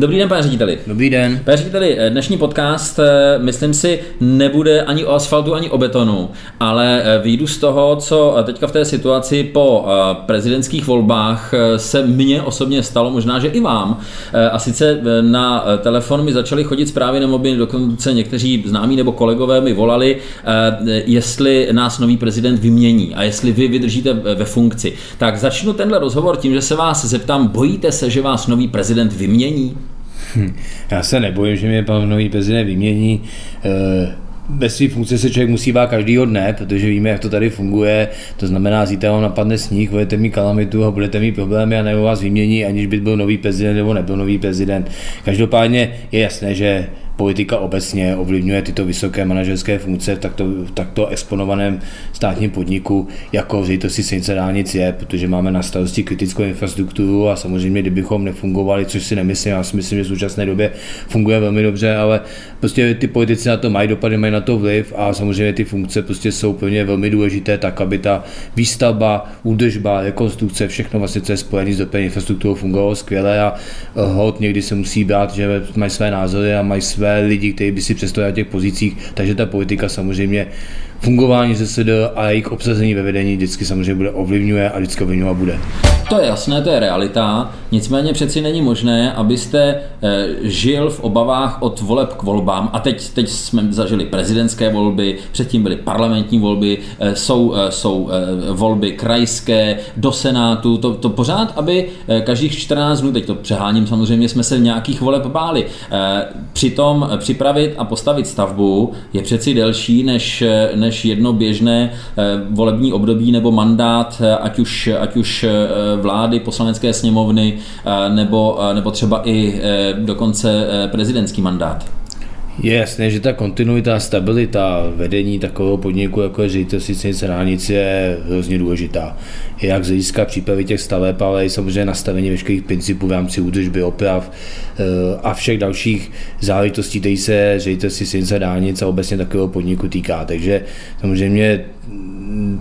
Dobrý den, pane řediteli. Dobrý den. Pane řediteli, dnešní podcast, eh, myslím si, nebude ani o asfaltu, ani o betonu, ale eh, výjdu z toho, co teďka v té situaci po eh, prezidentských volbách se mně osobně stalo, možná, že i vám. A sice na telefon mi začaly chodit zprávy na mobil, dokonce někteří známí nebo kolegové mi volali, jestli nás nový prezident vymění a jestli vy vydržíte ve funkci. Tak začnu tenhle rozhovor tím, že se vás zeptám, bojíte se, že vás nový prezident vymění? Já se nebojím, že mě pan nový prezident vymění. Eh, své funkce se člověk musí bát každýho dne, protože víme, jak to tady funguje. To znamená, zítra vám napadne sníh, budete mít kalamitu a budete mít problémy a nebo vás vymění, aniž by byl nový prezident nebo nebyl nový prezident. Každopádně je jasné, že politika obecně ovlivňuje tyto vysoké manažerské funkce v takto, takto exponovaném státním podniku, jako ředitelství silnice dálnic je, protože máme na starosti kritickou infrastrukturu a samozřejmě, kdybychom nefungovali, což si nemyslím, já si myslím, že v současné době funguje velmi dobře, ale prostě ty politici na to mají dopady, mají na to vliv a samozřejmě ty funkce prostě jsou plně velmi důležité, tak aby ta výstavba, údržba, rekonstrukce, všechno vlastně, co je spojené s dopravní infrastrukturou, fungovalo skvěle a hod někdy se musí brát, že mají své názory a mají své lidi, kteří by si přestojí na těch pozicích, takže ta politika samozřejmě fungování ZSD a jejich obsazení ve vedení vždycky samozřejmě bude ovlivňuje a vždycky ovlivňovat bude. To je jasné, to je realita. Nicméně přeci není možné, abyste eh, žil v obavách od voleb k volbám. A teď, teď jsme zažili prezidentské volby, předtím byly parlamentní volby, eh, jsou, eh, jsou volby krajské, do Senátu. To, to pořád, aby každých 14 dnů, teď to přeháním samozřejmě, jsme se nějakých voleb báli. Přitom připravit a postavit stavbu je přeci delší než, než jedno běžné volební období nebo mandát, ať už, ať už vlády, poslanecké sněmovny nebo, nebo třeba i dokonce prezidentský mandát. Je jasné, že ta kontinuita stabilita vedení takového podniku, jako je ředitelství silnice dálnic, je hrozně důležitá. Jak z hlediska přípravy těch staveb, ale i samozřejmě nastavení veškerých principů v rámci údržby, oprav e, a všech dalších záležitostí, které se ředitelství silnice dálnic a obecně takového podniku týká. Takže samozřejmě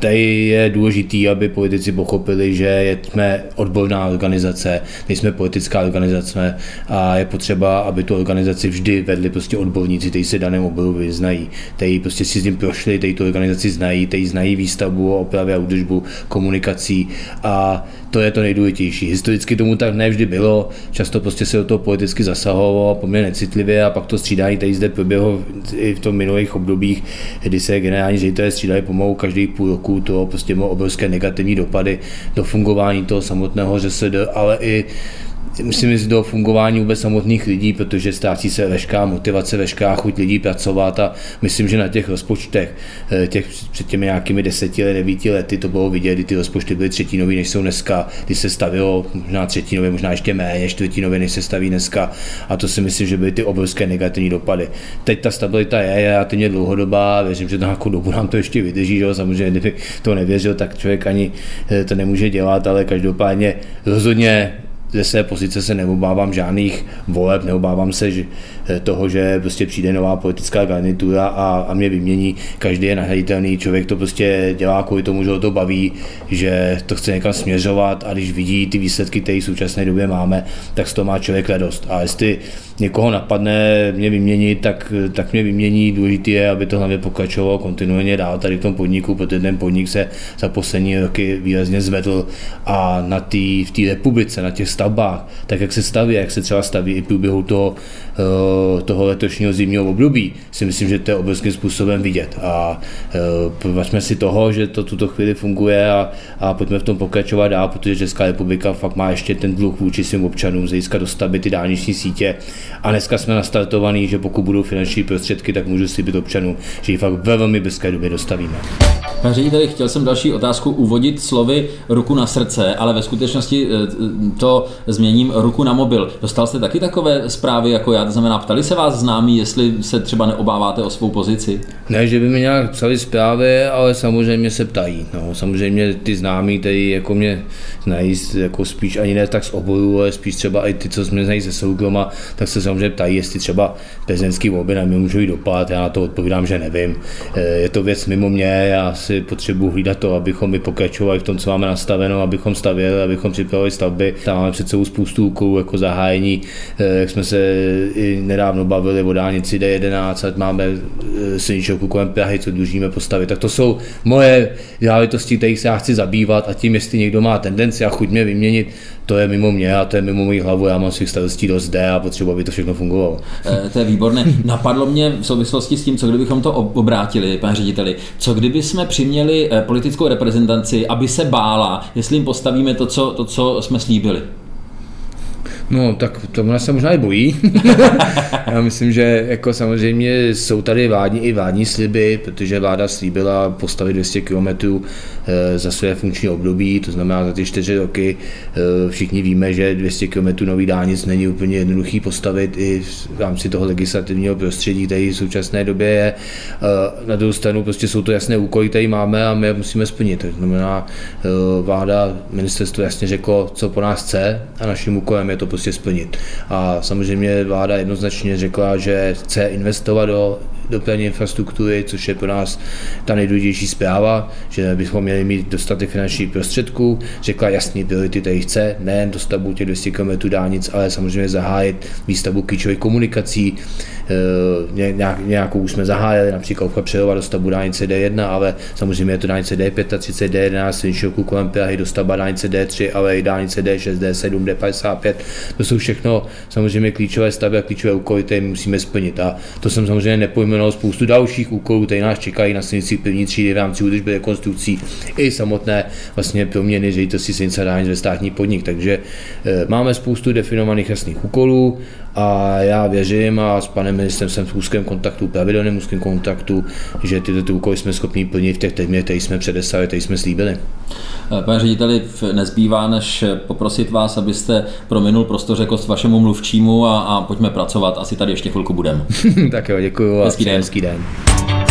tady je důležitý, aby politici pochopili, že jsme odborná organizace, nejsme politická organizace a je potřeba, aby tu organizaci vždy vedli prostě odborníci, kteří se daném oboru vyznají, kteří prostě si s tím prošli, kteří tu organizaci znají, kteří znají výstavbu, opravy a údržbu, komunikací a to je to nejdůležitější. Historicky tomu tak nevždy bylo, často prostě se do toho politicky zasahovalo poměrně necitlivě a pak to střídání tady zde proběhlo i v tom minulých obdobích, kdy se generální ředitelé střídali pomalu každý půl roku, to prostě mělo obrovské negativní dopady do fungování toho samotného ŘSD, ale i musím říct do fungování vůbec samotných lidí, protože ztrácí se veškerá motivace, veškerá chuť lidí pracovat a myslím, že na těch rozpočtech, eh, těch před těmi nějakými deseti let, devíti lety to bylo vidět, kdy ty rozpočty byly třetinový, než jsou dneska, kdy se stavilo možná třetinově, možná ještě méně, čtvrtinově, než se staví dneska a to si myslím, že byly ty obrovské negativní dopady. Teď ta stabilita je relativně dlouhodobá, věřím, že na nějakou dobu nám to ještě vydrží, že? samozřejmě kdyby to nevěřil, tak člověk ani eh, to nemůže dělat, ale každopádně rozhodně ze své pozice se neobávám žádných voleb, neobávám se že, eh, toho, že prostě přijde nová politická garnitura a, a mě vymění. Každý je nahraditelný, člověk to prostě dělá kvůli tomu, že ho to baví, že to chce někam směřovat a když vidí ty výsledky, které v současné době máme, tak z toho má člověk radost. A jestli někoho napadne mě vyměnit, tak, tak mě vymění. Důležité je, aby to hlavně pokračovalo kontinuálně dál tady v tom podniku, protože ten podnik se za poslední roky výrazně zvedl a na tý, v té republice, na těch stavbách, tak jak se staví, jak se třeba staví i průběhu toho, eh, toho letošního zimního období, si myslím, že to je obrovským způsobem vidět. A važme eh, si toho, že to tuto chvíli funguje a, a pojďme v tom pokračovat dál, protože Česká republika fakt má ještě ten dluh vůči svým občanům, získat dostavby ty dálniční sítě, a dneska jsme nastartovaní, že pokud budou finanční prostředky, tak můžu slíbit občanům, že ji fakt ve velmi brzké době dostavíme. Pane řediteli, chtěl jsem další otázku uvodit slovy ruku na srdce, ale ve skutečnosti eh, to změním ruku na mobil. Dostal jste taky takové zprávy jako já, to znamená, ptali se vás známí, jestli se třeba neobáváte o svou pozici? Ne, že by mi nějak psali zprávy, ale samozřejmě se ptají. No, samozřejmě ty známí, kteří jako mě znají jako spíš ani ne tak z oboru, ale spíš třeba i ty, co jsme znají ze soukroma, tak se se samozřejmě ptají, jestli třeba prezidentský volby na mě můžou jít dopad, já na to odpovídám, že nevím. Eh, je to věc mimo mě, já si potřebuji hlídat to, abychom by pokračovali v tom, co máme nastaveno, abychom stavěli, abychom připravili stavby. Tam máme před sebou spoustu úkolů, jako zahájení, eh, jak jsme se i nedávno bavili o dálnici D11, ať máme silničovku kolem Prahy, co dlužíme postavit. Tak to jsou moje záležitosti, kterých se já chci zabývat a tím, jestli někdo má tendenci a chuť mě vyměnit, to je mimo mě a to je mimo moji hlavu, já mám svých starostí dost zde a potřebuji, aby to všechno fungovalo. E, to je výborné. Napadlo mě v souvislosti s tím, co kdybychom to obrátili, pane řediteli, co kdyby jsme přiměli eh, politickou reprezentaci, aby se bála, jestli jim postavíme to, co, to, co jsme slíbili. No, tak to ona se možná i bojí. Já myslím, že jako samozřejmě jsou tady vládní i vládní sliby, protože vláda slíbila postavit 200 km eh, za své funkční období, to znamená za ty čtyři roky. Eh, všichni víme, že 200 km nový dálnic není úplně jednoduchý postavit i v rámci toho legislativního prostředí, který v současné době je. Eh, na druhou stranu prostě jsou to jasné úkoly, které máme a my je musíme splnit. To znamená, vláda, ministerstvo jasně řeklo, co po nás chce a naším úkolem je to prostě splnit. A samozřejmě vláda jednoznačně řekla, že chce investovat do dopravní infrastruktury, což je pro nás ta nejdůležitější zpráva, že bychom měli mít dostatek finančních prostředků. Řekla jasný priority, které chce, nejen dostavbu těch 200 km dálnic, ale samozřejmě zahájit výstavbu klíčových komunikací. Eh, nějak, nějakou už jsme zahájili, například Přerova dostavbu dálnice D1, ale samozřejmě je to dálnice D35, D11, silničního kolem Prahy, dostavba dálnice D3, ale i dálnice D6, D7, D55. To jsou všechno samozřejmě klíčové stavby a klíčové úkoly, které musíme splnit. A to jsem samozřejmě nepojmenoval spoustu dalších úkolů, které nás čekají na silnici první třídy v rámci údržby rekonstrukcí i samotné vlastně proměny ředitelství silnice dálnic ve státní podnik. Takže e, máme spoustu definovaných jasných úkolů a já věřím a s panem ministrem jsem v úzkém kontaktu, pravidelném úzkém kontaktu, že tyto ty úkoly jsme schopni plnit v těch termínech, které jsme předeslali, které jsme slíbili. Pane řediteli, nezbývá než poprosit vás, abyste prominul prostořekost vašemu mluvčímu a, a pojďme pracovat. Asi tady ještě chvilku budeme. tak jo, děkuji hezký den. Hezký den.